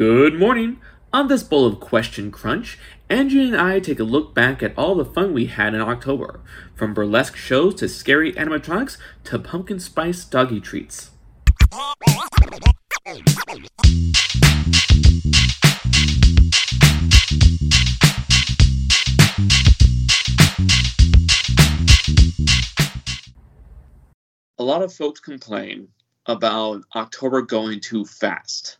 Good morning. On this bowl of Question Crunch, Angie and I take a look back at all the fun we had in October, from burlesque shows to scary animatronics to pumpkin spice doggy treats. A lot of folks complain about October going too fast.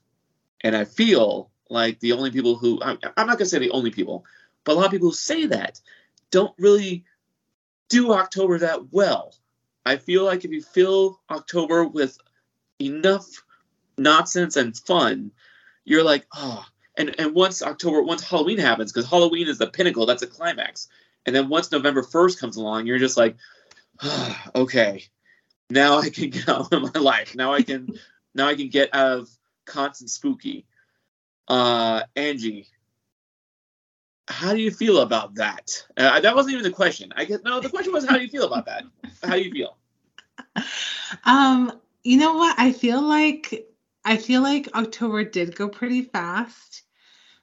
And I feel like the only people who, I'm I'm not going to say the only people, but a lot of people who say that don't really do October that well. I feel like if you fill October with enough nonsense and fun, you're like, oh. And, and once October, once Halloween happens, because Halloween is the pinnacle, that's a climax. And then once November 1st comes along, you're just like, oh, okay, now I can get out of my life. Now I can, now I can get out of constant spooky. Uh, Angie, how do you feel about that? Uh, that wasn't even the question. I guess no. The question was, how do you feel about that? How do you feel? Um, you know what? I feel like I feel like October did go pretty fast,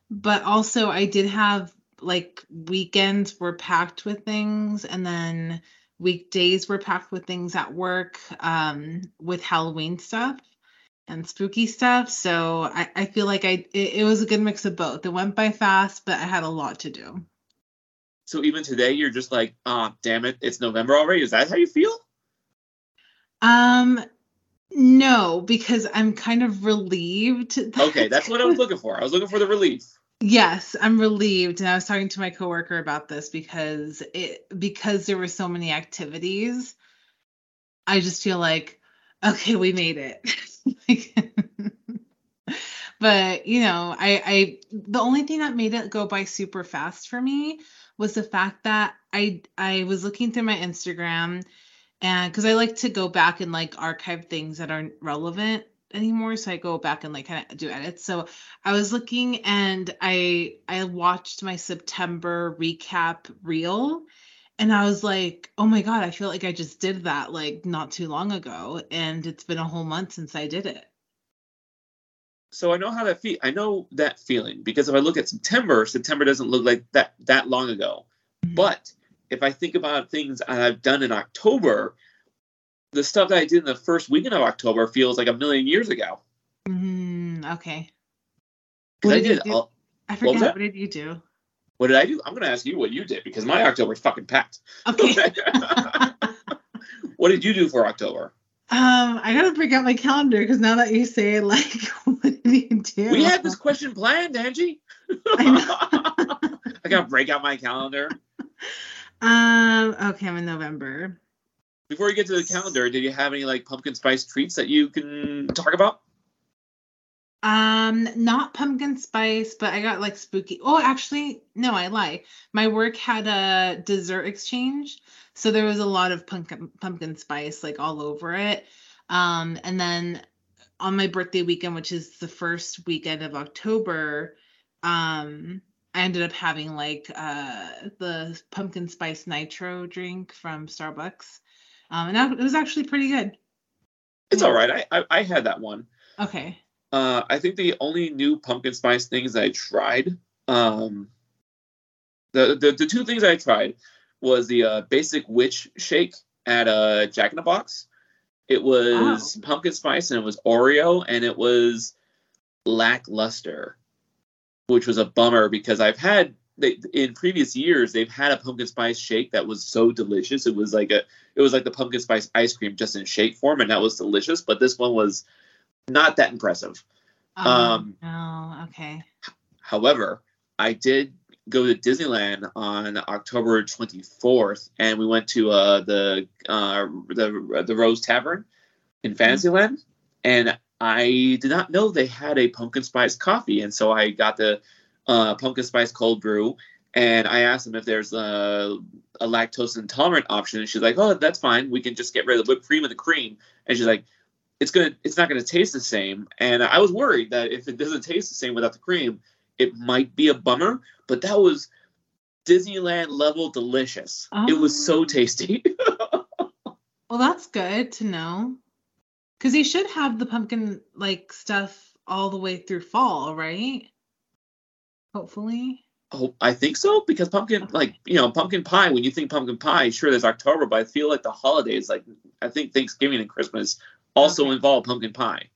but also I did have like weekends were packed with things, and then weekdays were packed with things at work, um, with Halloween stuff and spooky stuff. So I, I feel like I it, it was a good mix of both. It went by fast, but I had a lot to do. So even today, you're just like, ah, damn it, it's November already. Is that how you feel? Um, no, because I'm kind of relieved. that- Okay, that's what I was looking for. I was looking for the relief. Yes, I'm relieved, and I was talking to my coworker about this because it because there were so many activities. I just feel like, okay, we made it. But you know, I I the only thing that made it go by super fast for me was the fact that I I was looking through my Instagram and because I like to go back and like archive things that aren't relevant anymore. So i go back and like kind of do edits. So i was looking and i i watched my september recap reel and i was like oh my god i feel like i just did that like not too long ago and it's been a whole month since i did it So I know how that feel. I know that feeling because if I look at September, September doesn't look like that that long ago. But if I think about things I've done in October, the stuff that I did in the first weekend of October feels like a million years ago. Mm, okay What I did you did. do? all- i forget that? what did you do what did I do? I'm going to ask you what you did because my October's fucking packed. okay what did you do for October? um i gotta break out my calendar because now that you say it, like what did you do We had this question planned, Angie. I. I gotta break out my calendar. um okay i'm in november Before you get to the calendar, did you have any like pumpkin spice treats that you can talk about? Um, not pumpkin spice, but I got like spooky. Oh, actually, no, I lie. My work had a dessert exchange, so there was a lot of pumpkin pumpkin spice like all over it. Um, and then on my birthday weekend, which is the first weekend of October, um, I ended up having like uh the pumpkin spice nitro drink from Starbucks. Um, and that, it was actually pretty good. It's Yeah. all right. I, I I had that one. Okay. Uh, I think the only new pumpkin spice things I tried, um, the, the the two things I tried was the uh, basic witch shake at uh, Jack in the Box. It was Oh. pumpkin spice and it was Oreo and it was lackluster, which was a bummer because I've had they, in previous years they've had a pumpkin spice shake that was so delicious. It was like a it was like the pumpkin spice ice cream just in shake form and that was delicious. But this one was not that impressive. Um, oh, okay. However, I did go to Disneyland on October 24th, and we went to uh, the uh, the the Rose Tavern in Fantasyland, and I did not know they had a pumpkin spice coffee, and so I got the uh, pumpkin spice cold brew, and I asked them if there's a, a lactose intolerant option, and she's like, "Oh, that's fine. We can just get rid of the whipped cream and the cream," and she's like. It's gonna. It's not gonna taste the same, and I was worried that if it doesn't taste the same without the cream, it might be a bummer, but that was Disneyland level delicious. It was so Oh. tasty. Well, that's good to know. Because they should have the pumpkin like stuff all the way through fall, right? Hopefully. Oh, I think so because pumpkin, like you know, pumpkin pie. When you think pumpkin pie, sure, there's October, but I feel like the holidays, like I think Thanksgiving and Christmas, also Okay. involve pumpkin pie.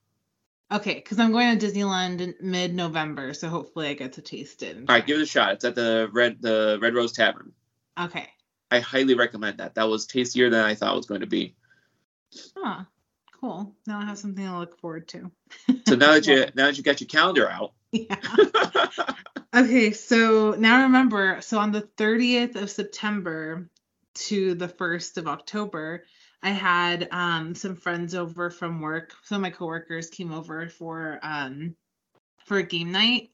Okay, because I'm going to Disneyland in mid-November, so hopefully I get to taste it. All right, give it a shot. It's at the Red the Red Rose Tavern. Okay. I highly recommend that. That was tastier than I thought it was going to be. Huh. Cool. Now I have something to look forward to. So now that you now that you got your calendar out, Yeah. Okay, so now remember, so on the 30th of September to the 1st of October, I had um, some friends over from work. Some of my coworkers came over for um, for a game night,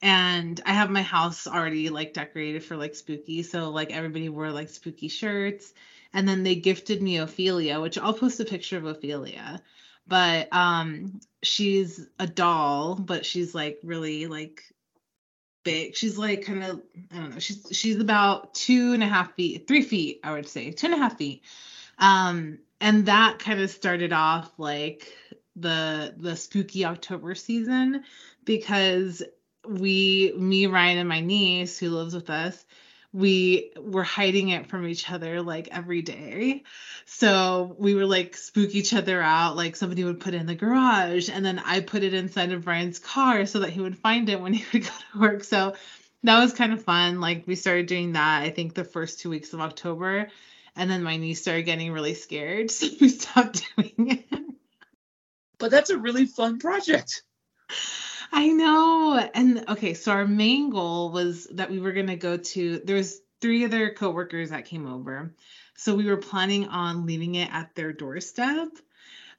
and I have my house already like decorated for like spooky. So like everybody wore like spooky shirts, and then they gifted me Ophelia, which I'll post a picture of Ophelia. But um, she's a doll, but she's like really like big. She's like kind of I don't know. She's she's about two and a half feet, three feet, I would say, two and a half feet. Um, and that kind of started off like the the spooky October season because we, me, Ryan, and my niece who lives with us, we were hiding it from each other like every day. So we were like spook each other out. Like somebody would put it in the garage, and then I put it inside of Brian's car so that he would find it when he would go to work. So that was kind of fun. Like we started doing that, I think the first two weeks of October. And then my niece started getting really scared. So we stopped doing it. but that's a really fun project. I know. And okay, so our main goal was that we were gonna go to there was three other coworkers that came over. So we were planning on leaving it at their doorstep.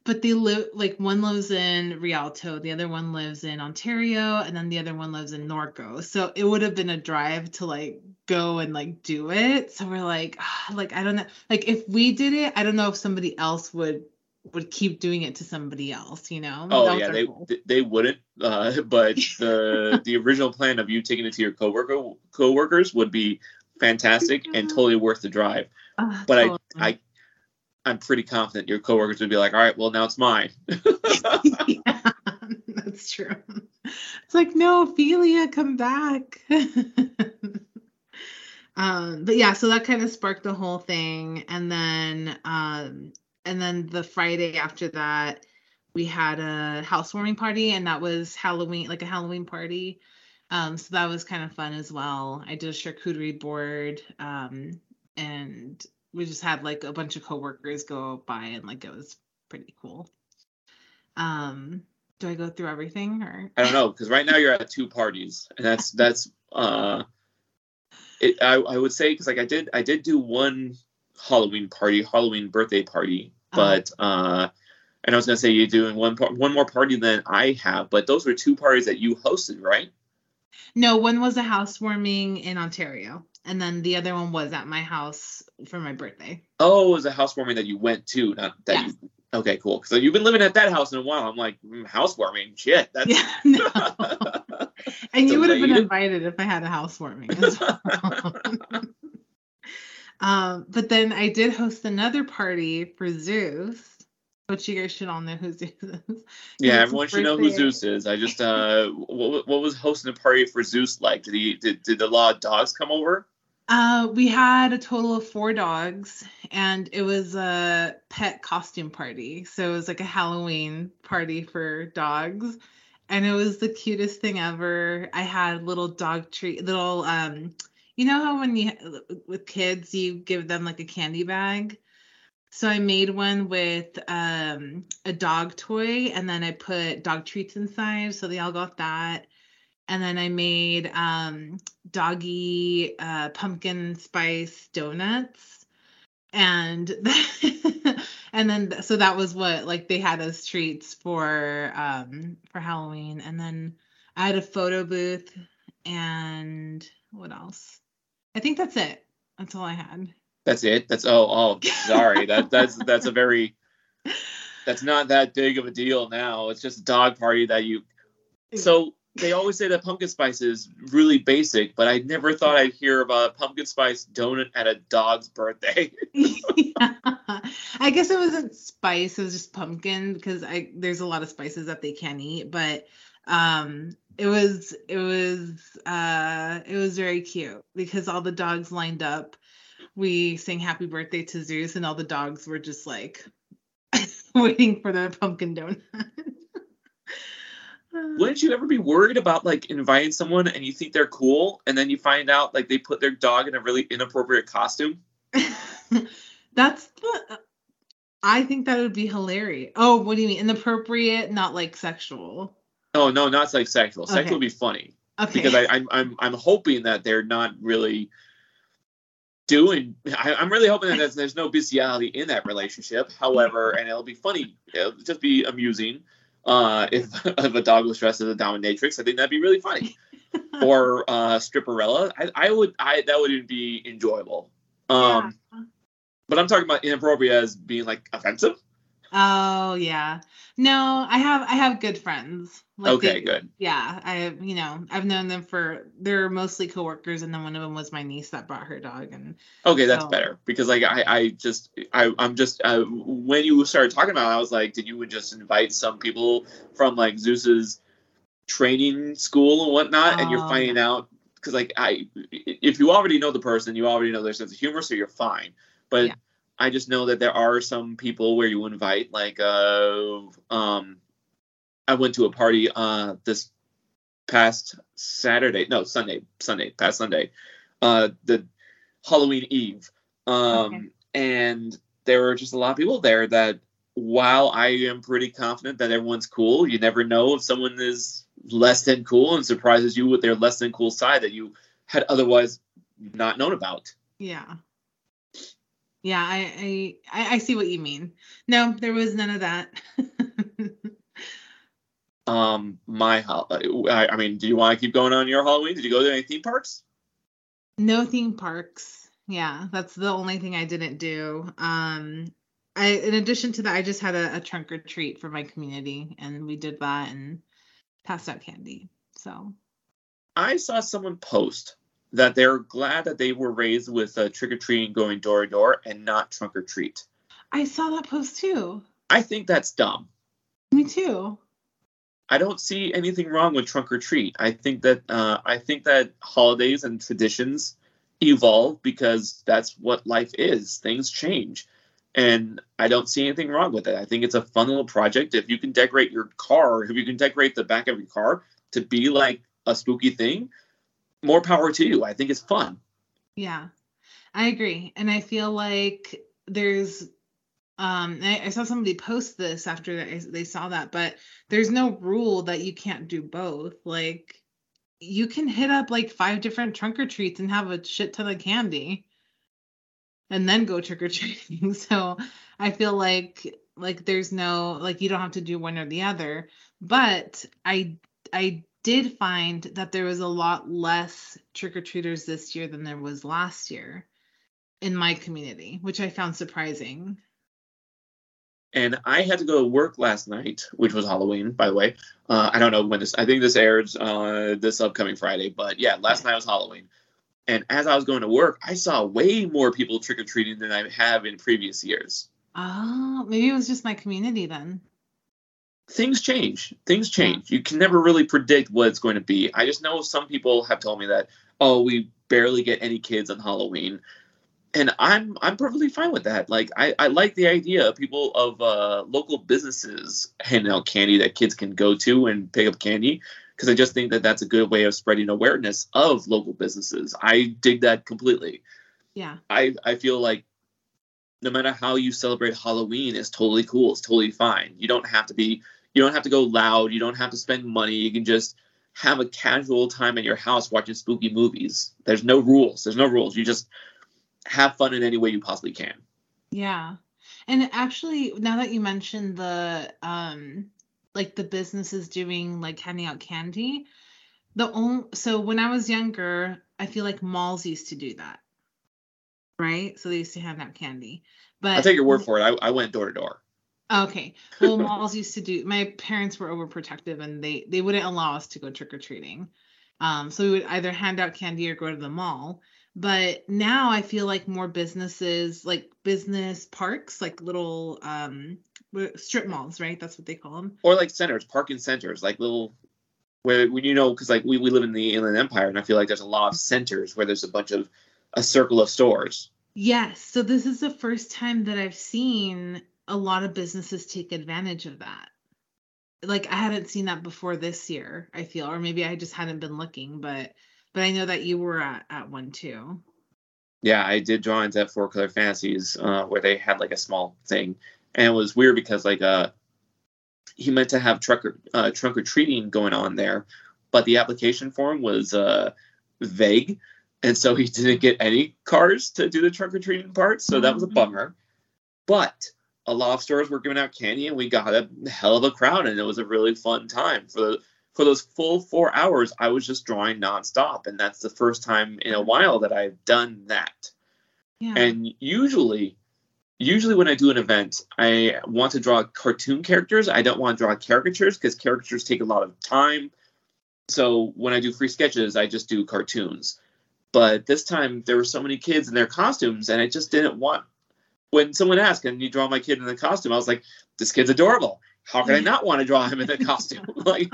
But they live like one lives in Rialto, the other one lives in Ontario, and then the other one lives in Norco. So it would have been a drive to like go and like do it. So we're like, ah, like I don't know, like if we did it, I don't know if somebody else would would keep doing it to somebody else, you know? Oh yeah, they goal. they wouldn't. Uh, but the the original plan of you taking it to your coworker coworkers would be fantastic and totally worth the drive. Ah, But totally. I I I'm pretty confident your coworkers would be like, all right, well now it's mine. yeah, that's true. It's like, no, Ophelia, come back. um, but yeah, so that kind of sparked the whole thing. And then um and then the Friday after that, we had a housewarming party, and that was Halloween, like a Halloween party. Um, so that was kind of fun as well. I did a charcuterie board, um, and we just had like a bunch of coworkers go by, and like it was pretty cool. Um, do I go through everything or? I don't know because right now you're at two parties, and that's that's uh, it. I, I would say because like I did I did do one Halloween party, Halloween birthday party, but uh, and I was gonna say you're doing one one more party than I have, but those were two parties that you hosted, right? No, one was a housewarming in Ontario, and then the other one was at my house for my birthday. Oh, it was a housewarming that you went to, not that Yes. you. Okay, cool. So you've been living at that house in a while. I'm like mm, housewarming, shit. That's Yeah, no. And you would have been invited if I had a housewarming as well. um, but then I did host another party for Zeus, which you guys should all know who Zeus is. yeah, everyone should know who. Zeus is. I just uh, what, what was hosting a party for Zeus like? Did he did, did a lot of dogs come over? Uh, we had a total of four dogs, and it was a pet costume party. So it was like a Halloween party for dogs, and it was the cutest thing ever. I had little dog treat, little um, you know how when you with kids you give them like a candy bag. So I made one with um a dog toy, and then I put dog treats inside, so they all got that. And then I made um doggy uh, pumpkin spice donuts. And and then so that was what like they had as treats for um for halloween. And then i had a photo booth and what else? I think that's it. That's all i had That's it. That's oh oh sorry. that that's that's a very that's not that big of a deal now. It's just a dog party that you. So they always say that pumpkin spice is really basic, but I never thought I'd hear about a pumpkin spice donut at a dog's birthday. yeah. I guess it wasn't spice, it was just pumpkin because I there's a lot of spices that they can eat, but um it was it was uh it was very cute because all the dogs lined up. We sang happy birthday to Zeus and all the dogs were just like waiting for the pumpkin donut. Wouldn't you ever be worried about like inviting someone and you think they're cool and then you find out like they put their dog in a really inappropriate costume? That's the I think that would be hilarious. Oh, what do you mean? Inappropriate, not like sexual. Oh no, not like sexual. Sexual would be funny Okay. because I, I'm I'm I'm hoping that they're not really doing. I, I'm really hoping that there's, there's no bestiality in that relationship. However, and it'll be funny. It'll just be amusing. Uh, if if a dog was dressed as a dominatrix, I think that'd be really funny. or uh, stripperella, I, I would I that would be enjoyable. Um, Yeah. but I'm talking about inappropriate as being like offensive. Oh yeah. No, I have I have good friends. Like okay, they- good. Yeah, I have, you know, I've known them for they're mostly coworkers and then one of them was my niece that brought her dog and Okay, that's So- better because like I, I just I I'm just uh, when you started talking about it, I was like, did you just invite some people from like Zeus's training school and whatnot, and you're Oh. finding out because like I if you already know the person, you already know their sense of humor, so you're fine. But Yeah. I just know that there are some people where you invite like uh um I went to a party uh this past Saturday no Sunday Sunday past Sunday uh the Halloween Eve um Okay. and there were just a lot of people there that while I am pretty confident that everyone's cool you never know if someone is less than cool and surprises you with their less than cool side that you had otherwise not known about yeah. Yeah, I I I see what you mean. No, there was none of that. um my I, I mean do you want to keep going on your Halloween did you go to any theme parks no theme parks. Yeah, that's the only thing I didn't do. Um I in addition to that, I just had a, a trunk or treat for my community and we did that and passed out candy. So I saw someone post that they're glad that they were raised with uh, trick or treating going door to door and not trunk or treat. I saw that post too. I think that's dumb. Me too. I don't see anything wrong with trunk or treat. I think that uh, I think that holidays and traditions evolve because that's what life is. Things change, and I don't see anything wrong with it. I think it's a fun little project. If you can decorate your car, if you can decorate the back of your car to be like a spooky thing, more power to you. I think it's fun. Yeah, I agree. And I feel like there's, um, I, I saw somebody post this after they, they saw that, but there's no rule that you can't do both. Like, you can hit up like five different trunk or treats and have a shit ton of candy and then go trick or treating. So I feel like, like there's no, like you don't have to do one or the other. But I, I did find that there was a lot less trick or treaters this year than there was last year in my community, which I found surprising. And I had to go to work last night, which was Halloween, by the way. Uh, I don't know when this. I think this airs uh, this upcoming Friday, but yeah, last night was Halloween. And as I was going to work, I saw way more people trick or treating than I have in previous years. Oh, maybe it was just my community then. Things change. Things change. You can never really predict what it's going to be. I just know some people have told me that, oh, we barely get any kids on Halloween. And I'm I'm perfectly fine with that. Like I, I like the idea of people of uh, local businesses handing out candy that kids can go to and pick up candy because I just think that that's a good way of spreading awareness of local businesses. I dig that completely. Yeah. I I feel like no matter how you celebrate Halloween is totally cool. It's totally fine. You don't have to be you don't have to go loud. You don't have to spend money. You can just have a casual time at your house watching spooky movies. There's no rules. There's no rules. You just have fun in any way you possibly can. Yeah. And actually, now that you mentioned the um like the businesses doing like handing out candy, the only so when I was younger, I feel like malls used to do that. Right? So they used to hand out candy. But I'll take your word for it. I, I went door to door. Okay. Well, malls used to do. My parents were overprotective, and they they wouldn't allow us to go trick or treating. Um, so we would either hand out candy or go to the mall. But now I feel like more businesses, like business parks, like little um strip malls, right? That's what they call them. Or like centers, parking centers, like little where when you know because like we, we live in the Inland Empire, and I feel like there's a lot of centers where there's a bunch of a circle of stores. Yes. So this is the first time that I've seen a lot of businesses take advantage of that. Like I hadn't seen that before this year, I feel, or maybe I just hadn't been looking, but but I know that you were at, at one too. Yeah, I did drawings at Four Color Fantasies uh, where they had like a small thing, and it was weird because like uh he meant to have trunk or, uh, trunk or treating going on there, but the application form was uh vague, and so he didn't get any cars to do the trunk or treating part. So that was a Mhm. bummer. But a lot of stores were giving out candy, and we got a hell of a crowd, and it was a really fun time for the for those full four hours. I was just drawing nonstop, and that's the first time in a mm-hmm. while that I've done that. Yeah. And usually, usually when I do an event, I want to draw cartoon characters. I don't want to draw caricatures because caricatures take a lot of time. So when I do free sketches, I just do cartoons. But this time there were so many kids in their costumes, and I just didn't want. When someone asked, "Can you draw my kid in the costume?" I was like, "This kid's adorable. How can I not want to draw him in the costume?" like,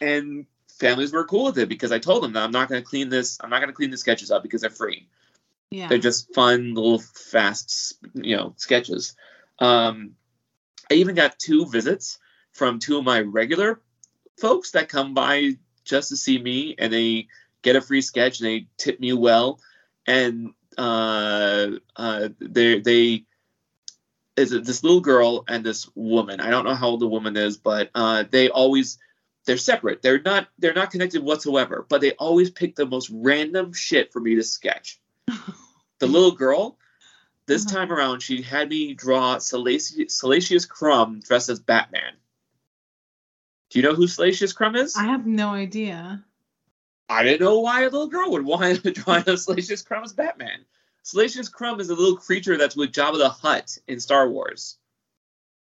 and families were cool with it because I told them that I'm not going to clean this. I'm not going to clean the sketches up because they're free. yeah. They're just fun little fast, you know, sketches. Um, I even got two visits from two of my regular folks that come by just to see me, and they get a free sketch and they tip me well, and uh, uh, they they is it this little girl and this woman. I don't know how old the woman is, but uh, they always they're separate. They're not they're not connected whatsoever. But they always pick the most random shit for me to sketch the little girl this Uh-huh. time around she had me draw Salacious, Salacious Crumb dressed as batman do you know who Salacious Crumb is I have no idea. I didn't know why a little girl would want to draw Salacious Crumb as batman Salacious Crumb is a little creature that's with Jabba the Hutt in Star Wars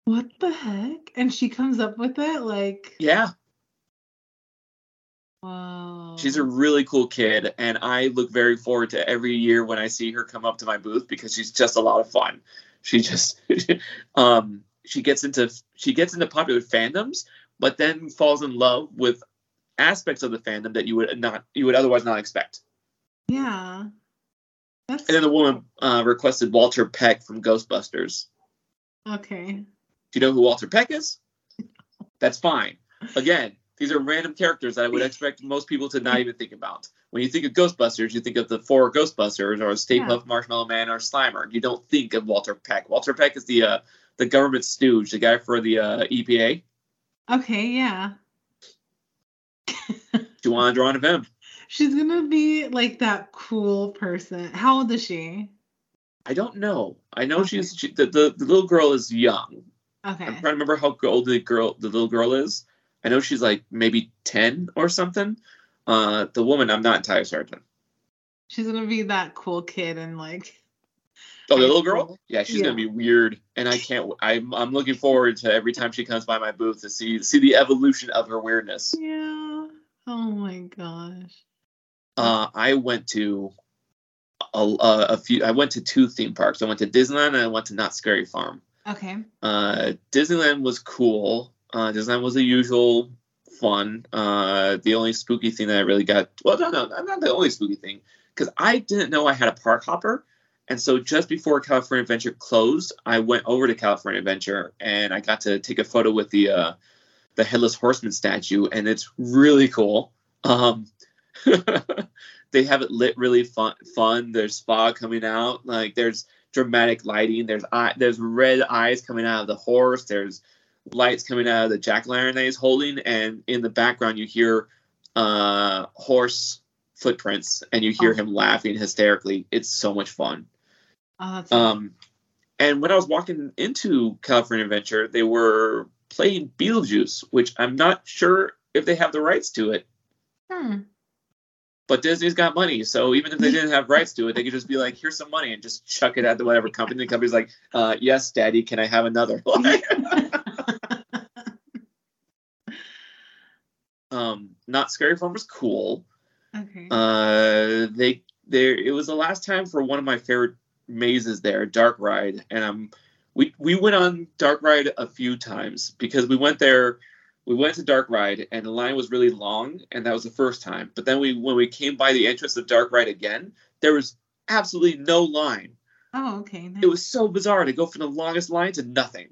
What the heck? And she comes up with it like, yeah Wow. she's a really cool kid and i look very forward to every year when i see her come up to my booth because she's just a lot of fun she just um she gets into she gets into popular fandoms but then falls in love with aspects of the fandom that you would not you would otherwise not expect yeah. That's and then the woman uh, requested walter peck from ghostbusters okay. do you know who walter peck is that's fine again these are random characters that i would expect most people to not even think about when you think of ghostbusters you think of the four ghostbusters or stay Yeah. puft marshmallow man or slimer you don't think of walter peck walter peck is the uh, the government stooge the guy for the uh, epa Okay, yeah. do you want to draw one of him She's gonna be like that cool person. How old is she? i don't know i know Okay. she's she, the, the, the little girl is young Okay. i'm trying to remember how old the girl the little girl is i know she's like maybe 10 or something uh the woman i'm not entirely certain She's gonna be that cool kid and like Oh, the little girl? Yeah, she's Yeah. gonna be weird, and I can't. I'm I'm looking forward to every time she comes by my booth to see see the evolution of her weirdness. Yeah. Oh my gosh. Uh, I went to a, a, a few. I went to two theme parks. I went to Disneyland and I went to Knott's Scary Farm. Okay. Uh, Disneyland was cool. Uh, Disneyland was the usual fun. Uh, the only spooky thing that I really got. Well, no, no, I'm not the only spooky thing, because I didn't know I had a park hopper. And so just before California Adventure closed, I went over to California Adventure and I got to take a photo with the uh, the headless horseman statue, and it's really cool. Um, they have it lit really fun. Fun. There's fog coming out. Like there's dramatic lighting. There's eye, there's red eyes coming out of the horse. There's lights coming out of the jack lantern that he's holding, and in the background you hear uh, horse footprints, and you hear Oh. him laughing hysterically. It's so much fun. Oh, Um, and when I was walking into California Adventure, they were playing Beetlejuice, which I'm not sure if they have the rights to it. hmm. But Disney's got money, so even if they didn't have rights to it, they could just be like, "Here's some money," and just chuck it at the whatever company. The company's like, uh, "Yes, Daddy, can I have another?" um, Knott's Scary Farm was cool. okay. Uh, they there it was the last time for one of my favorite mazes there, Dark Ride, and um, we we went on Dark Ride a few times because we went there. We went to Dark Ride and the line was really long, and that was the first time. But then we when we came by the entrance of Dark Ride again, there was absolutely no line. oh, okay. Nice. It was so bizarre to go from the longest line to nothing.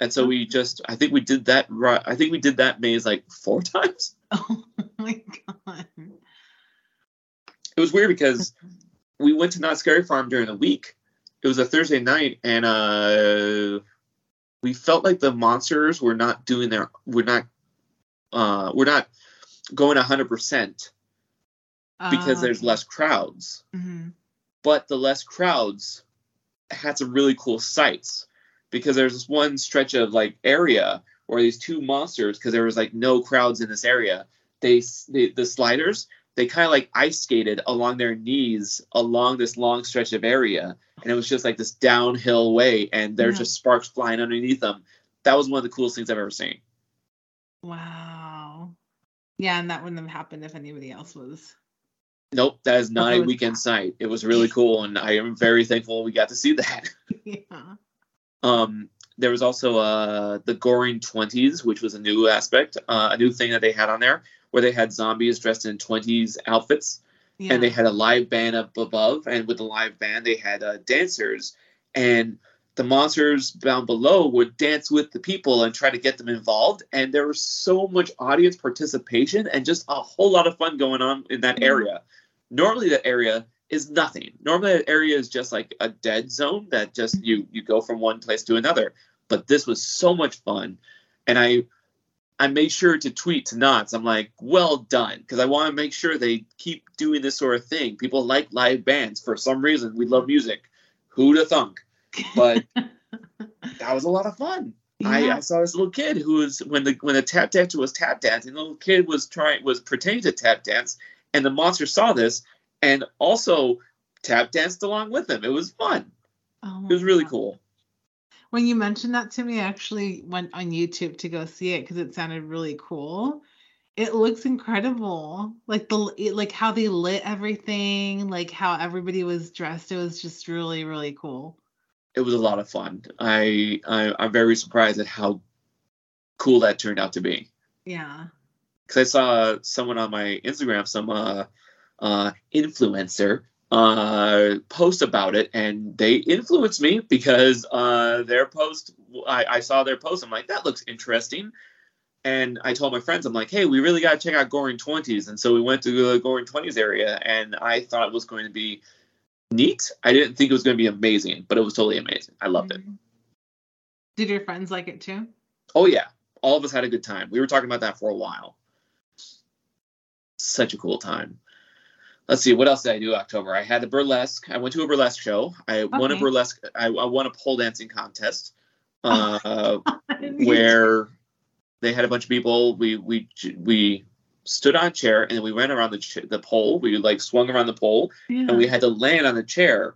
And so we just, I think we did that. ri- I think we did that maze like four times. Oh my god. It was weird because we went to Knott's Scary Farm during the week. It was a Thursday night, and uh, we felt like the monsters were not doing their, were not, uh, we're not going hundred percent because Uh, there's less crowds. mhm. but the less crowds had some really cool sights because there's this one stretch of like area where these two monsters because there was like no crowds in this area they, they the sliders they kind of like ice skated along their knees along this long stretch of area and it was just like this downhill way and there's Yeah. just sparks flying underneath them that was one of the coolest things i've ever seen Wow. Yeah, and that wouldn't have happened if anybody else was. nope that is not a weekend sight it was really cool and i am very thankful we got to see that yeah. Um, there was also uh, the Goring Twenties, which was a new aspect, uh, a new thing that they had on there, where they had zombies dressed in twenties outfits, Yeah. and they had a live band up above, and with the live band they had uh, dancers, and the monsters down below would dance with the people and try to get them involved, and there was so much audience participation and just a whole lot of fun going on in that Mhm. area. Normally, that area is nothing. Normally, that area is just like a dead zone that just you you go from one place to another. But this was so much fun, and I I made sure to tweet to Knott's. I'm like, well done, because I want to make sure they keep doing this sort of thing. People like live bands for some reason. We love music. Who'd have thunk? But that was a lot of fun. I, Yeah. I saw this little kid who was when the when the tap dancer was tap dancing, the little kid was trying was pretending to tap dance, and the monster saw this and also tap danced along with him. It was fun. Oh It was really God. cool. When you mentioned that to me, I actually went on YouTube to go see it because it sounded really cool. It looks incredible. Like the like how they lit everything, like how everybody was dressed. It was just really, really cool. It was a lot of fun. I, I I'm very surprised at how cool that turned out to be. Yeah. because I saw someone on my Instagram, some uh, uh, influencer, uh, post about it, and they influenced me because uh, their post, I, I saw their post. I'm like, that looks interesting. And I told my friends, I'm like, hey, we really got to check out Goring 20s. And so we went to the Goring 20s area, and I thought it was going to be neat. I didn't think it was going to be amazing, but it was totally amazing. I loved it. Mhm. Did your friends like it too? Oh yeah, all of us had a good time. We were talking about that for a while. Such a cool time. Let's see, what else did I do October? I had a burlesque. I went to a burlesque show. I won a burlesque. I, I won a pole dancing contest, uh, where they had a bunch of people. We we we stood on a chair and then we ran around the ch- the pole. We like swung around the pole too. and we had to land on the chair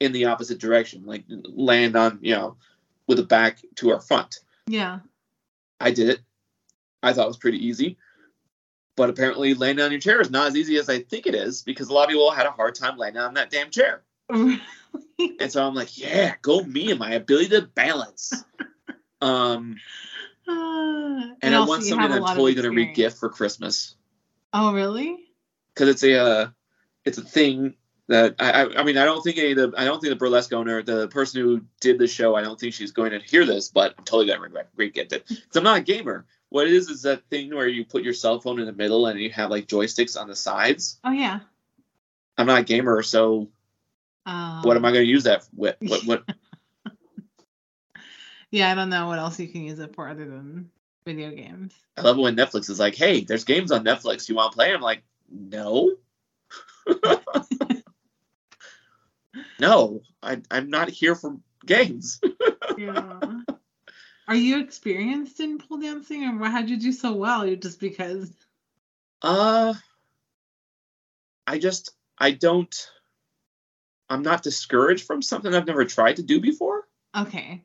in the opposite direction, like land on you know with the back to our front. yeah. I did it. I thought it was pretty easy. But apparently, landing on your chair is not as easy as I think it is because a lot of people had a hard time laying on that damn chair. Really? And so I'm like, yeah, go me and my ability to balance. um, Uh, and I want something that I'm totally gonna experience. re-gift for Christmas Oh, really? because it's a uh, it's a thing that I, I I mean I don't think any of the I don't think the burlesque owner the person who did the show I don't think she's going to hear this but I'm totally gonna re- re-gift it because I'm not a gamer. What it is is that thing where you put your cell phone in the middle and you have like joysticks on the sides. Oh, yeah. I'm not a gamer, so Um, what am I going to use that with? What what? Yeah, I don't know what else you can use it for other than video games. I love it when Netflix is like, "Hey, there's games on Netflix. You want to play?" I'm like, "No, no, I, I'm not here for games." Yeah. Are you experienced in pole dancing, or why how'd you do so well? Just because? Uh, I just I don't. I'm not discouraged from something I've never tried to do before. Okay.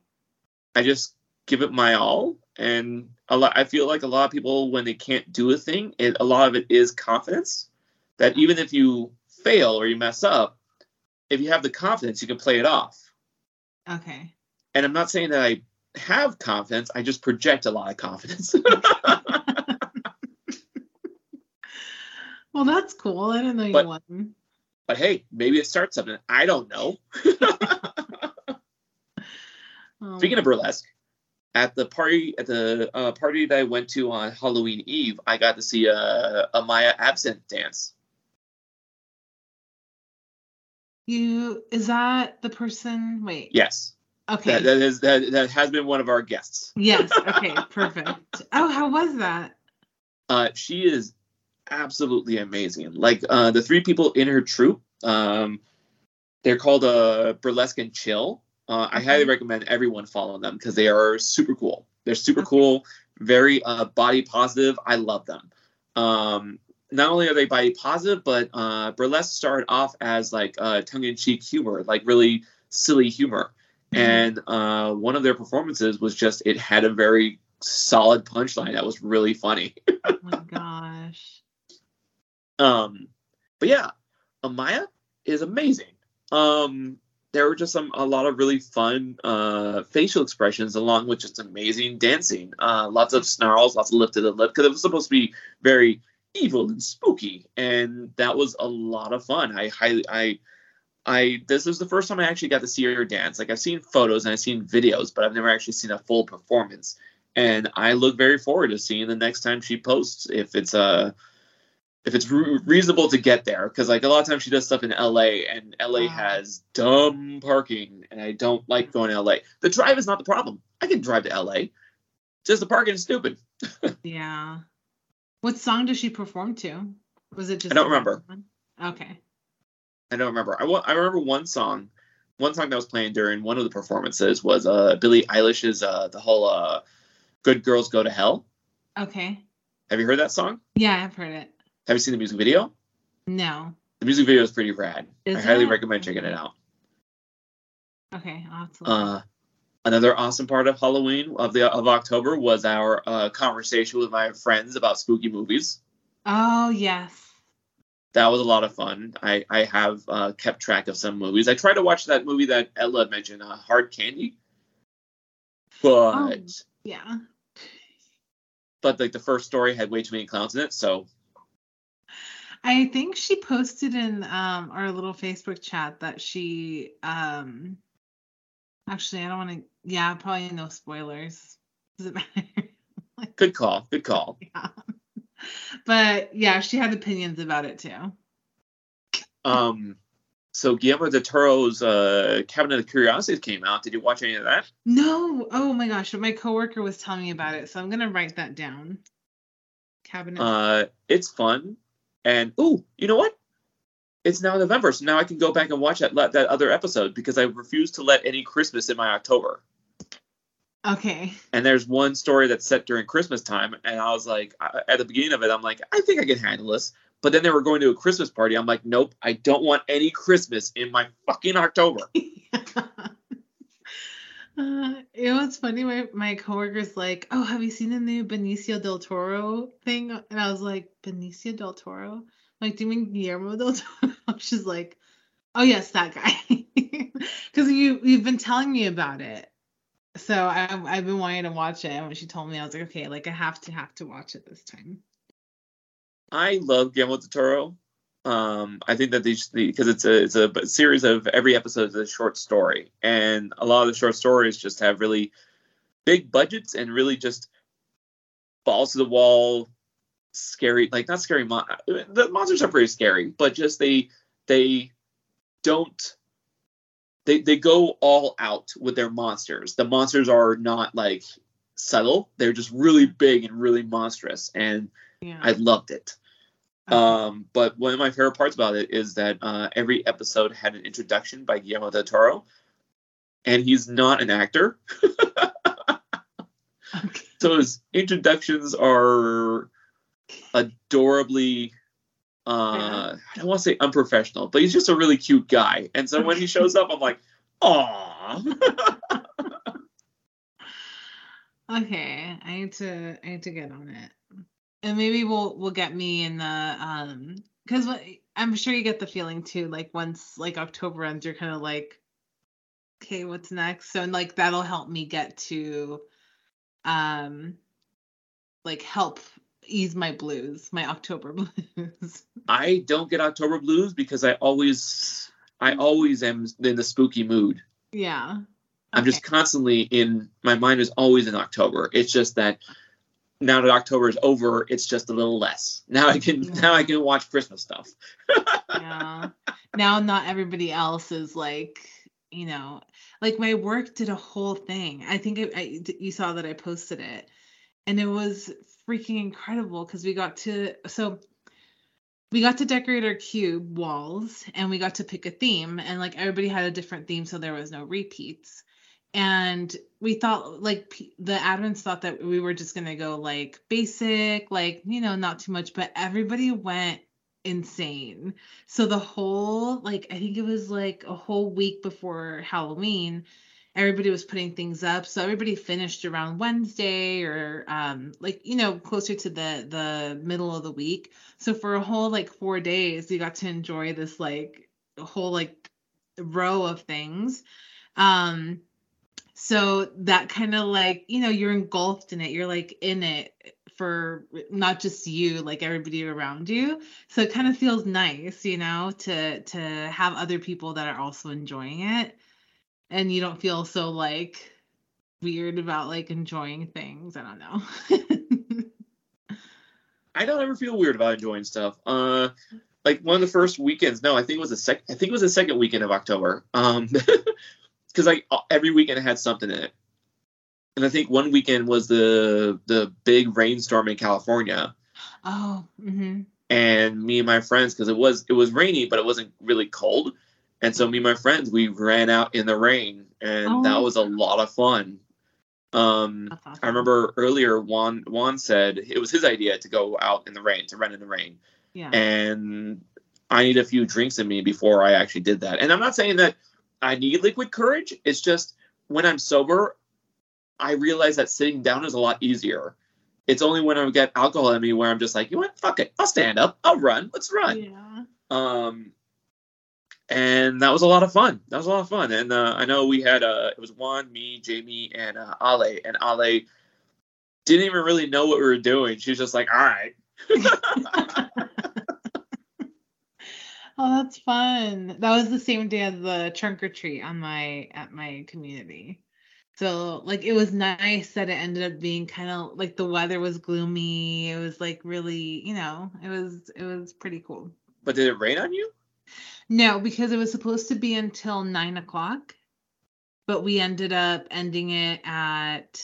I just give it my all, and a lot. I feel like a lot of people when they can't do a thing, it, a lot of it is confidence. That even if you fail or you mess up, if you have the confidence, you can play it off. Okay. And I'm not saying that I have confidence. I just project a lot of confidence. well, that's cool. I didn't know you But- won. but hey, maybe it starts something. I don't know. Um, Speaking of burlesque, at the party at the uh, party that I went to on Halloween Eve, I got to see a, a Maya Absinthe dance. you is that the person? Wait. Yes, Okay. that, that is that, that has been one of our guests. yes. Okay. Perfect. Oh, how was that? Uh, she is absolutely amazing. Like uh, the three people in her troupe, um, they're called uh, Burlesque and Chill. Uh, I highly recommend everyone follow them because they are super cool. They're super Okay. cool, very uh, body positive. I love them. Um, not only are they body positive, but uh, Burlesque started off as like uh, tongue-in-cheek humor, like really silly humor. And uh, one of their performances was just it had a very solid punchline that was really funny. Oh my gosh. Um, but yeah, Amaya is amazing. Um, there were just some a lot of really fun uh, facial expressions along with just amazing dancing. Uh, lots of snarls, lots of lifted the lip because it was supposed to be very evil and spooky, and that was a lot of fun. I highly I. I this was the first time I actually got to see her dance. Like I've seen photos and I've seen videos, but I've never actually seen a full performance. And I look very forward to seeing the next time she posts if it's uh if it's re- reasonable to get there because like a lot of times she does stuff in LA and LA Wow. has dumb parking and I don't like going to LA. The drive is not the problem. I can drive to LA. Just the parking is stupid. Yeah. What song does she perform to? Was it just? I don't remember. one? Okay. I don't remember. I, I remember one song. One song that was playing during one of the performances was uh Billie Eilish's uh the whole uh Good Girls Go to Hell. Okay. Have you heard that song? Yeah, I've heard it. Have you seen the music video? No. The music video is pretty rad. Is I highly it? recommend checking it out. Okay. I'll have to look. Uh, another awesome part of Halloween of the of October was our uh, conversation with my friends about spooky movies. oh yes. That was a lot of fun. I I have uh, kept track of some movies. I tried to watch that movie that Ella mentioned, uh, Hard Candy, but Oh. Yeah. but like the first story had way too many clowns in it, so I think she posted in um our little Facebook chat that she um actually I don't want to yeah, probably no spoilers. Does it matter? good call, good call. yeah. But yeah, she had opinions about it too. Um, so Guillermo del Toro's uh, Cabinet of Curiosities came out. Did you watch any of that? No. Oh my gosh, my coworker was telling me about it, so I'm gonna write that down. Cabinet. Uh, it's fun, and ooh, you know what? It's now November, so now I can go back and watch that that other episode because I refuse to let any Christmas in my October. Okay. And there's one story that's set during Christmas time, and I was like, at the beginning of it, I'm like, I think I can handle this. But then they were going to a Christmas party. I'm like, nope, I don't want any Christmas in my fucking October. Uh, it was funny. My my coworker's like, "Oh, have you seen the new Benicio del Toro thing?" And I was like, "Benicio del Toro?" I'm like, "Do you mean Guillermo del Toro?" She's like, "Oh yes, that guy." Because you you've been telling me about it, so I I've been wanting to watch it. And when she told me, I was like, "Okay, like I have to have to watch it this time." I love Guillermo del Toro. Um, I think that these because it's a it's a series of every episode is a short story, and a lot of the short stories just have really big budgets and really just balls to the wall, scary like not scary. Mon- the monsters are pretty scary, but just they they don't they they go all out with their monsters. The monsters are not like subtle; they're just really big and really monstrous, and Yeah. I loved it. Um, but one of my favorite parts about it is that uh, every episode had an introduction by Guillermo del Toro, and he's not an actor, okay. so his introductions are adorably uh I don't want to say unprofessional, but he's just a really cute guy. And so when he shows up, I'm like, "Aw." Okay, I need to I need to get on it. And maybe we'll we'll get me in the um because I'm sure you get the feeling too, like once like October ends, you're kind of like, okay, what's next? So and like that'll help me get to um like help ease my blues, my October blues. I don't get October blues because I always I always am in the spooky mood. yeah. I'm just constantly in my mind is always in October. It's just that now that October is over, it's just a little less. Now I can Yeah. now I can watch Christmas stuff. yeah. Now not everybody else is like, you know, like my work did a whole thing. I think I, I you saw that I posted it, and it was freaking incredible because we got to so we got to decorate our cube walls and we got to pick a theme and like everybody had a different theme so there was no repeats. And we thought like the admins thought that we were just gonna go like basic like you know not too much but everybody went insane. So the whole like i think it was like a whole week before halloween everybody was putting things up. So everybody finished around wednesday or um like you know closer to the the middle of the week. So for a whole like four days we got to enjoy this like whole like row of things. Um so that kind of like you know you're engulfed in it. You're like in it for not just you like everybody around you. So it kind of feels nice you know to to have other people that are also enjoying it and you don't feel so like weird about like enjoying things i don't know I don't ever feel weird about enjoying stuff. Uh, like one of the first weekends. No, I think it was the second I think it was the second weekend of October. Um, because like every weekend had something in it. And I think one weekend was the the big rainstorm in California. oh mm-hmm. and me and my friends because it was it was rainy but it wasn't really cold and so me and my friends we ran out in the rain and that Oh. was a lot of fun. Um awesome. i remember earlier juan juan said it was his idea to go out in the rain to run in the rain. Yeah. And i need a few drinks in me before i actually did that. And i'm not saying that i need liquid courage. It's just when i'm sober i realize that sitting down is a lot easier. It's only when i get alcohol in me where i'm just like you know what? Fuck it. I'll stand up. I'll run. Let's run. Yeah. Um and that was a lot of fun that was a lot of fun and uh, i know we had uh it was juan me jamie and uh, ale and ale didn't even really know what we were doing she was just like all right Oh, that's fun. That was the same day as the trunk or treat on my at my community. So like it was nice that it ended up being kind of like the weather was gloomy. It was like really, you know, it was it was pretty cool. but did it rain on you No, because it was supposed to be until nine o'clock, but we ended up ending it at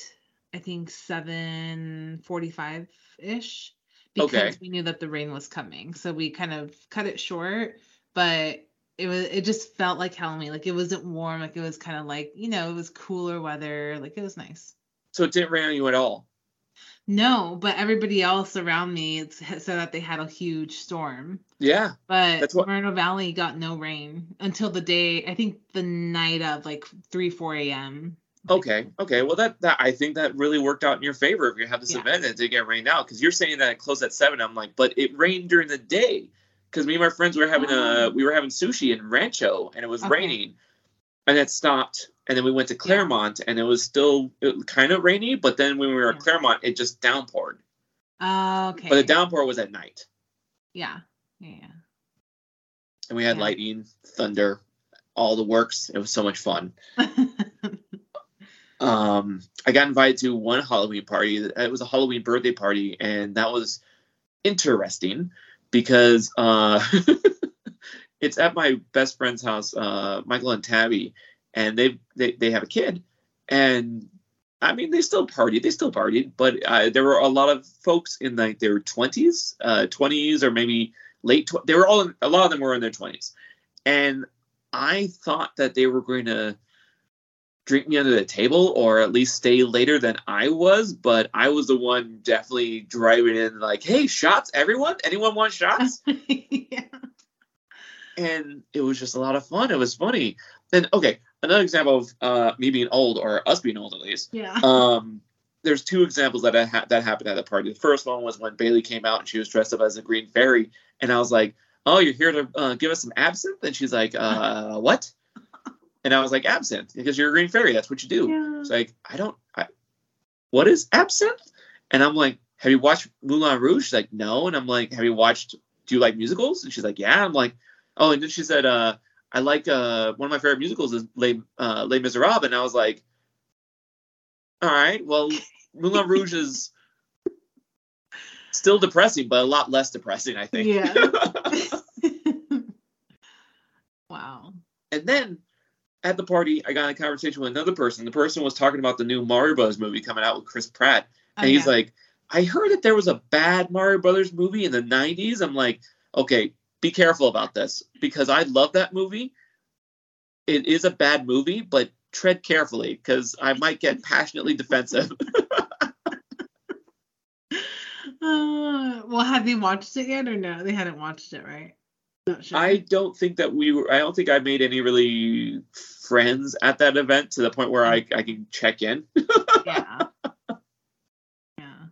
I think seven forty-five ish because Okay. we knew that the rain was coming. So we kind of cut it short, but it was it just felt like Halloween. Like it wasn't warm, like it was kind of like, you know, it was cooler weather. Like it was nice. so it didn't rain on you at all No, but everybody else around me said that they had a huge storm. Yeah But That's what- Moreno Valley got no rain until the day, I think the night of like 3, 4 a.m. okay okay well that that i think that really worked out in your favor if you have this Yeah. event and it did get rained out because you're saying that it closed at seven i'm like but it rained during the day because me and my friends were having Oh. a we were having sushi in rancho and it was Okay. raining and it stopped and then we went to claremont and it was still kind of rainy but then when we were at claremont it just downpoured Oh, okay. but the downpour was at night yeah. Yeah. and we had Yeah. lightning thunder all the works it was so much fun um i got invited to one halloween party it was a halloween birthday party and that was interesting because uh it's at my best friend's house uh michael and tabby and they they, they have a kid and i mean they still partied they still partied but uh, there were a lot of folks in like their 20s uh 20s or maybe late tw- they were all in, a lot of them were in their 20s and i thought that they were going to drink me under the table or at least stay later than I was, but I was the one definitely driving in like, hey, shots, everyone? Anyone want shots? yeah. and it was just a lot of fun. It was funny. And okay, another example of uh, me being old or us being old at least. Yeah. Um, there's two examples that I ha- that happened at the party. The first one was when Bailey came out and she was dressed up as a green fairy, and I was like, "Oh, you're here to uh, give us some absinthe?" And she's like, "Uh, what?" And I was like, "Absinthe, because you're a green fairy. That's what you do." Yeah. It's like, I don't, I, what is absinthe? And I'm like, have you watched Moulin Rouge? She's like, no. And I'm like, have you watched, do you like musicals? And she's like, yeah. I'm like, oh, and then she said, uh, I like, uh, one of my favorite musicals is Les, uh, Les Miserables. And I was like, all right, well, Moulin Rouge is still depressing, but a lot less depressing, I think. Yeah. wow. And then at the party, I got in a conversation with another person. The person was talking about the new Mario Bros. movie coming out with Chris Pratt. Oh, and Oh, he's yeah. like, I heard that there was a bad Mario Brothers movie in the 90s. I'm like, okay, be careful about this because I love that movie. It is a bad movie, but tread carefully because I might get passionately defensive. Uh, well, have they watched it yet or no? They hadn't watched it, right? Sure. I don't think that we were, I don't think I made any really friends at that event to the point where I, I can check in. yeah. Yeah.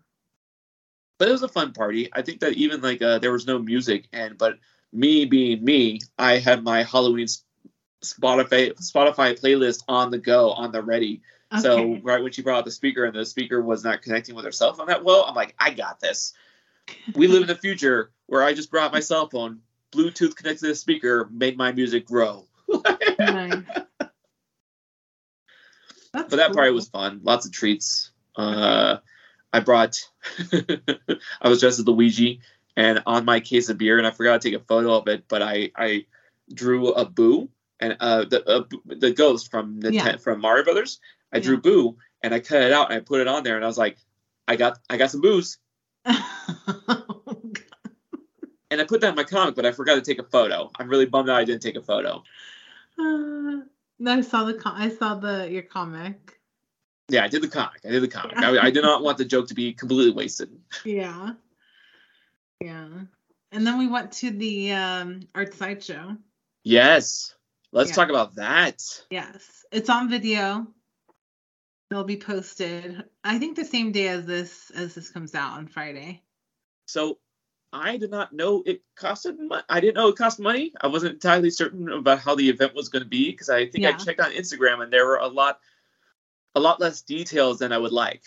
but it was a fun party. I think that even like uh, there was no music, and but me being me, I had my Halloween Spotify Spotify playlist on the go, on the ready. So right when she brought out the speaker and the speaker was not connecting with her cell phone that well, I'm like, I got this. We live in the future where I just brought my cell phone, Bluetooth connected to the speaker, made my music grow. nice. That's but that cool. party was fun. Lots of treats. Uh, I brought. I was dressed as Luigi, and on my case of beer, and I forgot to take a photo of it, but I I drew a Boo and uh the uh, the ghost from the Yeah. from Mario Brothers. I drew Boo and I cut it out and I put it on there, and I was like, I got I got some booze, and I put that in my comic, but I forgot to take a photo. I'm really bummed out I didn't take a photo. Uh, I saw the com- I saw the your comic. Yeah, I did the comic. I did the comic. I, I did not want the joke to be completely wasted. Yeah. Yeah. And then we went to the um art sideshow. Yes. Let's Yeah. talk about that. Yes. It's on video. It'll be posted. I think the same day as this as this comes out on Friday. So I did not know it costed money. I didn't know it cost money. I wasn't entirely certain about how the event was going to be because I think I checked on Instagram and there were a lot, a lot less details than I would like.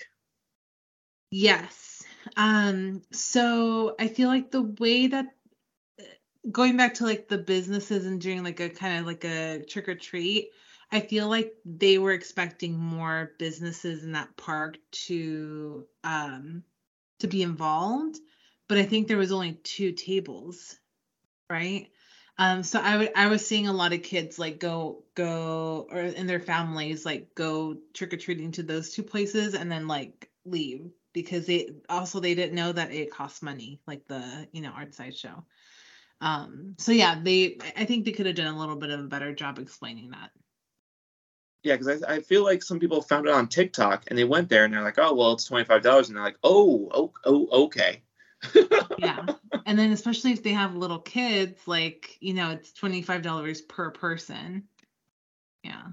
Yes. Um so I feel like the way that going back to like the businesses and doing like a kind of like a trick or treat, I feel like they were expecting more businesses in that park to um to be involved, but I think there was only two tables, right? Um so I would I was seeing a lot of kids like go go or in their families like go trick or treating to those two places and then like leave because they also they didn't know that it costs money like the you know art side show um so yeah they i think they could have done a little bit of a better job explaining that Yeah, because I, I feel like some people found it on TikTok and they went there and they're like, oh, well, it's $25. And they're like, oh, oh, oh okay. yeah and then especially if they have little kids like you know it's $25 per person yeah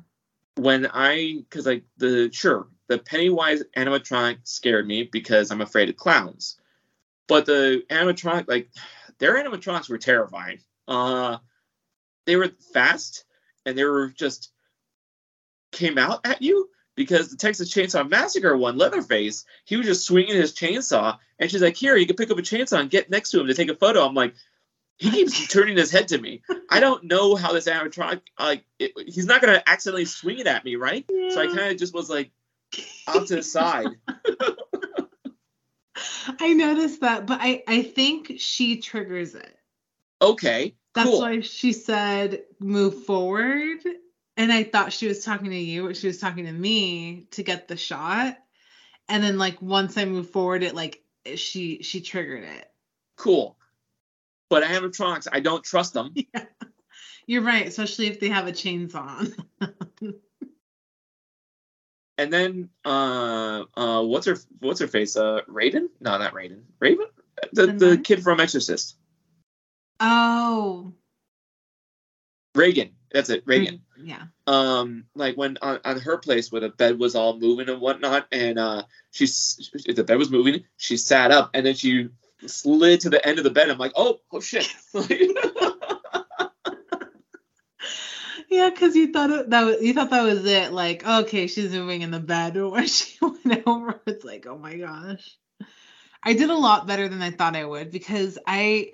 when I, because like the, sure, the Pennywise animatronic scared me because I'm afraid of clowns. But the animatronic, like, their animatronics were terrifying. Uh, they were fast and they were just came out at you because the Texas Chainsaw Massacre one, Leatherface, he was just swinging his chainsaw and she's like, here, you can pick up a chainsaw and get next to him to take a photo. I'm like, he keeps turning his head to me. I don't know how this animatronic, like, it, he's not going to accidentally swing it at me, right? So I kind of just was like off to the side. i noticed that but i i think she triggers it Okay, That's cool. why she said move forward. And I thought she was talking to you, but she was talking to me to get the shot. And then like once I moved forward, it like she she triggered it. cool. But I have animatronics, I don't trust them. You're right, especially if they have a chainsaw. and then uh uh what's her what's her face? Uh Raven no not Raven Raven? The The the kid from Exorcist. Oh. Reagan. That's it Reagan. Yeah. um like when on, on her place where the bed was all moving and whatnot and uh she's the bed was moving she sat up and then she slid to the end of the bed. I'm like oh oh shit Yeah, because you thought that was, you thought that was it. Like, okay, she's moving in the bed. When she went over, it's like, oh my gosh. I did a lot better than I thought I would because I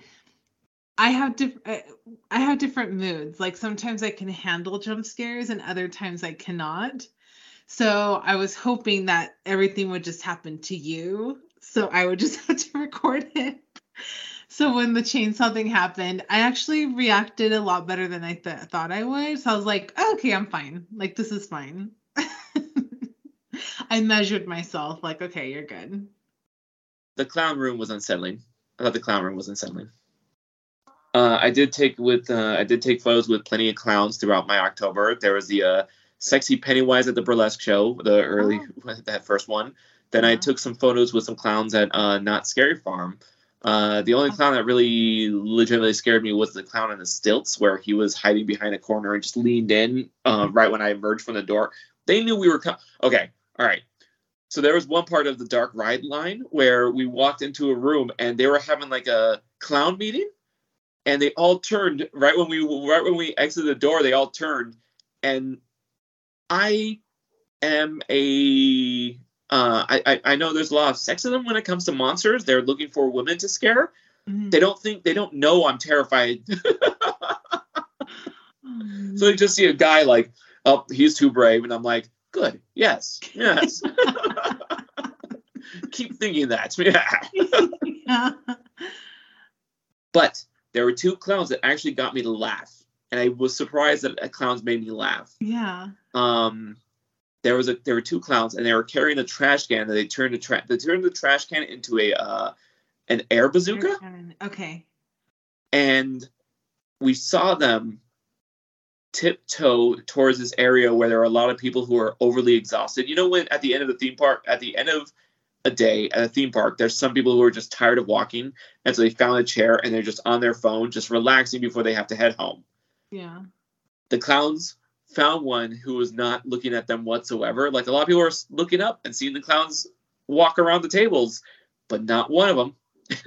I have different I have different moods. Like sometimes I can handle jump scares and other times I cannot. So I was hoping that everything would just happen to you. So I would just have to record it. So when the chainsaw thing happened, I actually reacted a lot better than I th- thought I would. So I was like, okay, I'm fine. Like this is fine. I measured myself like, okay, you're good. the clown room was unsettling i thought the clown room was unsettling uh i did take with uh i did take photos with plenty of clowns throughout my october there was the uh sexy pennywise at the burlesque show the early that first one then i took some photos with some clowns at uh Knott's Scary Farm uh the only clown that really legitimately scared me was the clown on the stilts where he was hiding behind a corner and just leaned in uh, right when i emerged from the door they knew we were coming. okay all right so there was one part of the dark ride line where we walked into a room and they were having like a clown meeting and they all turned right when we right when we exited the door they all turned and i am a uh, I, I I know there's a lot of sexism when it comes to monsters. They're looking for women to scare. Mhm. They don't think they don't know I'm terrified. so they just see a guy like, oh, he's too brave, and I'm like, good, yes, yes. Keep thinking that. Yeah. But there were two clowns that actually got me to laugh, and I was surprised that clowns made me laugh. Yeah. Um, there was a there were two clowns, and they were carrying a trash can. And they turned the tra- they turned the trash can into a uh, an air bazooka, Okay. and we saw them tiptoe towards this area where there are a lot of people who are overly exhausted. You know, when at the end of the theme park, at the end of a day at a theme park, there's some people who are just tired of walking, and so they found a chair and they're just on their phone, just relaxing before they have to head home. Yeah. The clowns found one who was not looking at them whatsoever. Like a lot of people are looking up and seeing the clowns walk around the tables, but not one of them.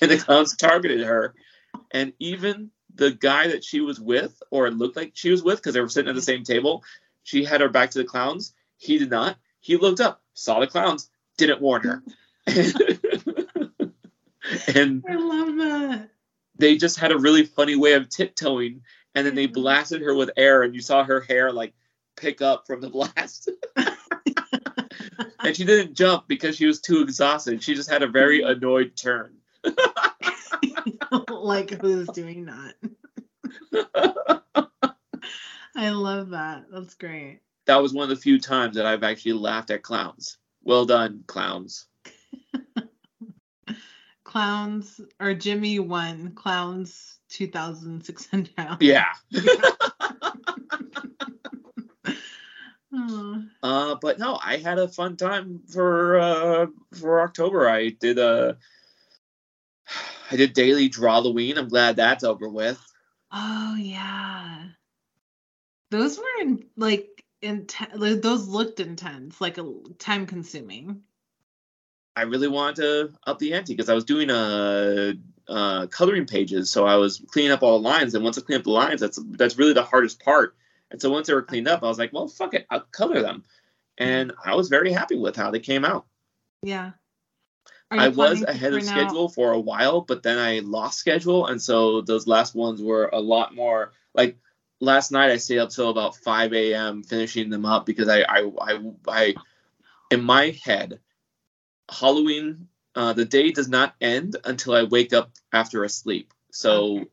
and the clowns targeted her. And even the guy that she was with, or it looked like she was with, because they were sitting at the same table, she had her back to the clowns. He did not. He looked up, saw the clowns, didn't warn her. and I love that. they just had a really funny way of tiptoeing and then they blasted her with air and you saw her hair like pick up from the blast and she didn't jump because she was too exhausted she just had a very mm-hmm. annoyed turn like who's doing that? I love that. That's great. that was one of the few times that i've actually laughed at clowns well done clowns Clowns or Jimmy won. Clowns 2600. yeah uh but no i had a fun time for uh for october i did a i did daily draw drawloween i'm glad that's over with oh yeah. Those were in, like intense. Like, those looked intense, like a time consuming. I really wanted to up the ante because I was doing uh, uh, coloring pages, so I was cleaning up all the lines. And once I clean up the lines, that's that's really the hardest part. And so once they were cleaned up, I was like, well, fuck it, I'll color them. And I was very happy with how they came out. Yeah. I was ahead of print out- schedule for a while, but then I lost schedule, and so those last ones were a lot more like. Last night I stayed up till about 5 a.m. finishing them up because I I I, I in my head Halloween, uh, the day does not end until I wake up after a sleep. So Okay.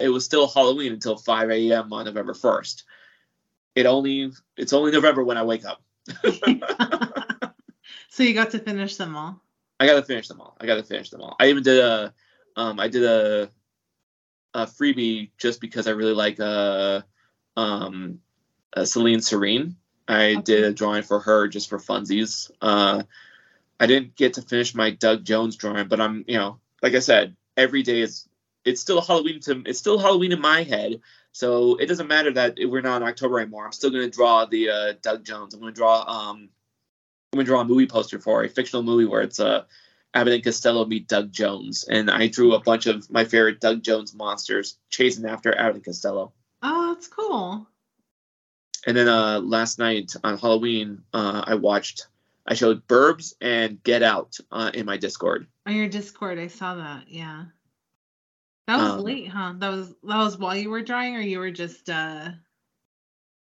it was still Halloween until 5 a.m. on November 1st. It only it's only November when I wake up. so you got to finish them all. I gotta finish them all. I gotta finish them all. I even did a um I did a a freebie just because I really like uh um uh, Celine Serene I Okay. did a drawing for her just for funsies. Uh, I didn't get to finish my Doug Jones drawing, but I'm, you know, like I said, every day is it's still Halloween to it's still Halloween in my head. So it doesn't matter that we're not in October anymore. I'm still gonna draw the uh, Doug Jones. I'm gonna draw um I'm gonna draw a movie poster for a fictional movie where it's uh Abbott and Costello meet Doug Jones, and I drew a bunch of my favorite Doug Jones monsters chasing after Abbott and Costello. Oh, that's cool. And then uh, last night on Halloween, uh, I watched, I showed Burbs and Get Out uh, in my Discord. On your Discord, I saw that. Yeah. That was Um, late, huh? That was that was while you were drawing, or you were just uh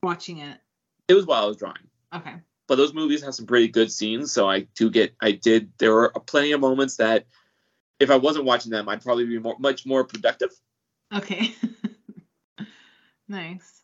watching it. It was while I was drawing, Okay. but those movies have some pretty good scenes. So I do get, I did. There were plenty of moments that, if I wasn't watching them, I'd probably be more, much more productive. Okay. nice.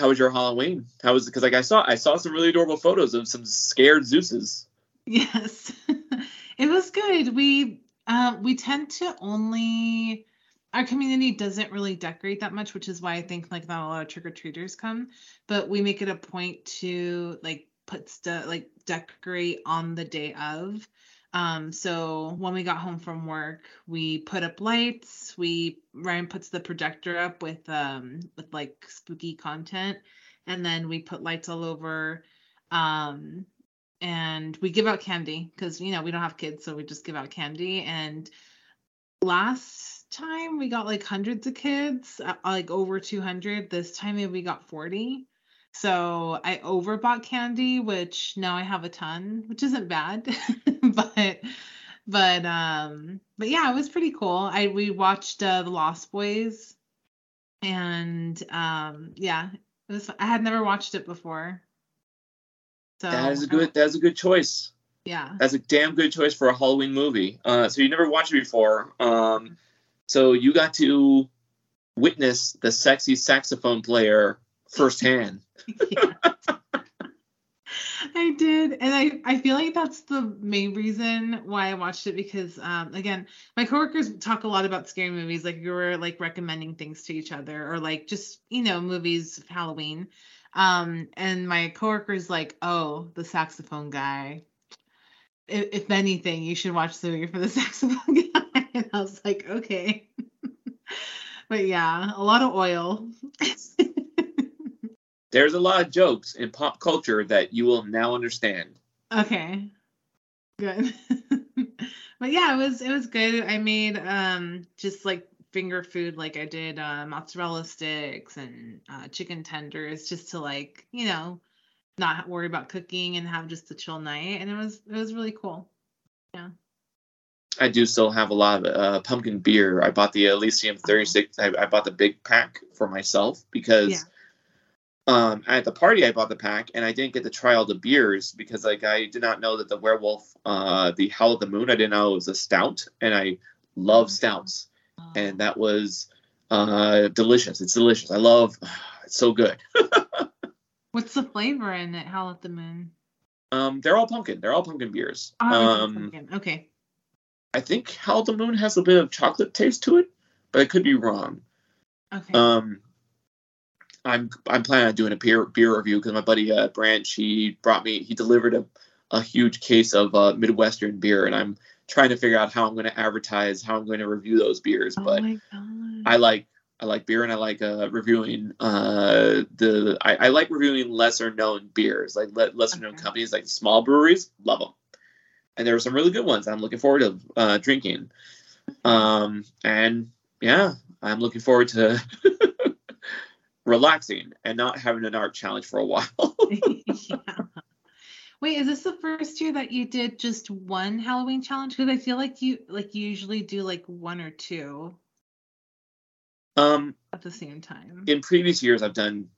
How was your Halloween? How was? Because like I saw, I saw some really adorable photos of some scared Zeuses. Yes. it was good. We uh, we tend to only our community doesn't really decorate that much, which is why I think like not a lot of trick or treaters come. But we make it a point to like put stuff like decorate on the day of. Um, so when we got home from work, we put up lights. We Ryan puts the projector up with um with like spooky content, and then we put lights all over. Um, and we give out candy because you know we don't have kids so we just give out candy and last time we got like hundreds of kids uh, like over 200 this time we got 40 so i overbought candy which now i have a ton which isn't bad but but um but yeah it was pretty cool i we watched uh, the lost boys and um yeah it was i had never watched it before so that is a good. That's a good choice. yeah. That's a damn good choice for a Halloween movie. Uh, so you never watched it before. Um, so you got to witness the sexy saxophone player firsthand. I did. And I, I feel like that's the main reason why I watched it because um again, my coworkers talk a lot about scary movies, like we were like recommending things to each other or like just, you know, movies of Halloween. Um and my coworker's like, oh, the saxophone guy. If, if anything, you should watch the movie for the saxophone guy. And I was like, okay. but yeah, a lot of oil. There's a lot of jokes in pop culture that you will now understand. Okay. Good. but yeah, it was it was good. I made um just like finger food like I did uh, mozzarella sticks and uh, chicken tenders just to like, you know, not worry about cooking and have just a chill night and it was it was really cool. Yeah. I do still have a lot of uh, pumpkin beer. I bought the Elysian 36. I, I bought the big pack for myself because Yeah. Um, at the party I bought the pack and I didn't get to try all the beers because like I did not know that the werewolf, uh, the Howl of the Moon, I didn't know it was a stout and I love stouts and that was uh, delicious. It's delicious. I love. It's so good. What's the flavor in it? Howl at the Moon. Um, they're all pumpkin. They're all pumpkin beers. Oh, um, pumpkin. okay. I think Howl of the Moon has a bit of chocolate taste to it, but I could be wrong. Okay. Um, I'm I'm planning on doing a beer beer review because my buddy uh, Branch he brought me he delivered a, a huge case of uh, Midwestern beer, and I'm trying to figure out how I'm going to advertise how I'm going to review those beers. oh but. I like I like beer and I like uh, reviewing uh, the I, I like reviewing lesser known beers like le- lesser known Okay. companies like small breweries love them and there were some really good ones I'm looking forward to uh, drinking um, and yeah I'm looking forward to relaxing and not having an art challenge for a while yeah. Wait, is this the first year that you did just one Halloween challenge? Because I feel like you like you usually do like one or two um, at the same time. in previous years I've done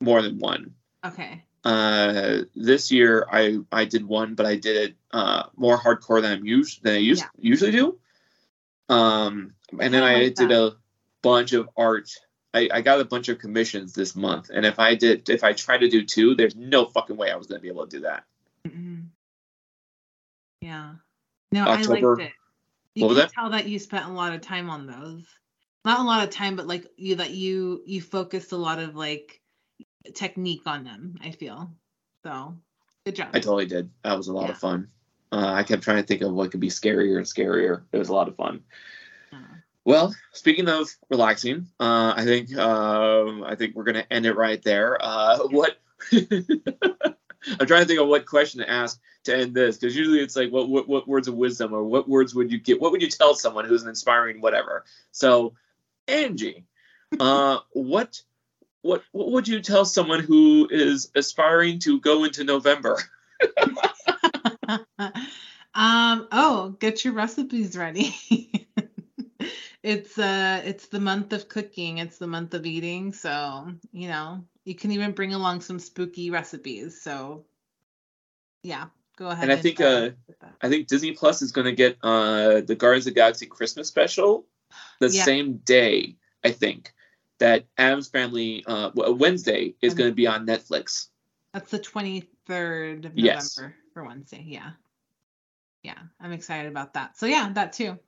more than one Okay. uh this year i i did one but i did it uh more hardcore than i'm used than i used Yeah. usually do um and then I i like did that. a bunch of art I, I got a bunch of commissions this month and if i did if i tried to do two there's no fucking way i was going to be able to do that Mm-mm. Yeah. No, October- I liked it. You can that? tell that you spent a lot of time on those. Not a lot of time, but like you that you you focused a lot of like technique on them. I feel. So good job. I totally did. That was a lot Yeah. of fun. Uh, I kept trying to think of what could be scarier and scarier. It was a lot of fun. Well, speaking of relaxing, uh, I think uh, I think we're gonna end it right there. Uh, what I'm trying to think of what question to ask to end this because usually it's like what, what what words of wisdom or what words would you get? What would you tell someone who's an inspiring whatever? So, Angie, uh, what what what would you tell someone who is aspiring to go into November? um oh get your recipes ready it's uh it's the month of cooking it's the month of eating so you know you can even bring along some spooky recipes so yeah go ahead And I think, uh. I think Disney Plus is going to get uh, the Guardians of the Galaxy Christmas special the Yeah. same day. I think that Addams Family uh, Wednesday is going to be on Netflix. that's the 23rd of Yes. november for wednesday yeah yeah i'm excited about that so yeah that too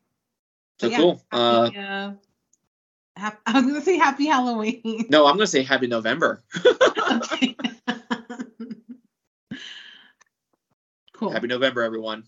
So yeah, cool. Uh, happy, uh, hap- i was gonna say happy halloween no, I'm going to say Happy November. Cool. Happy November, everyone.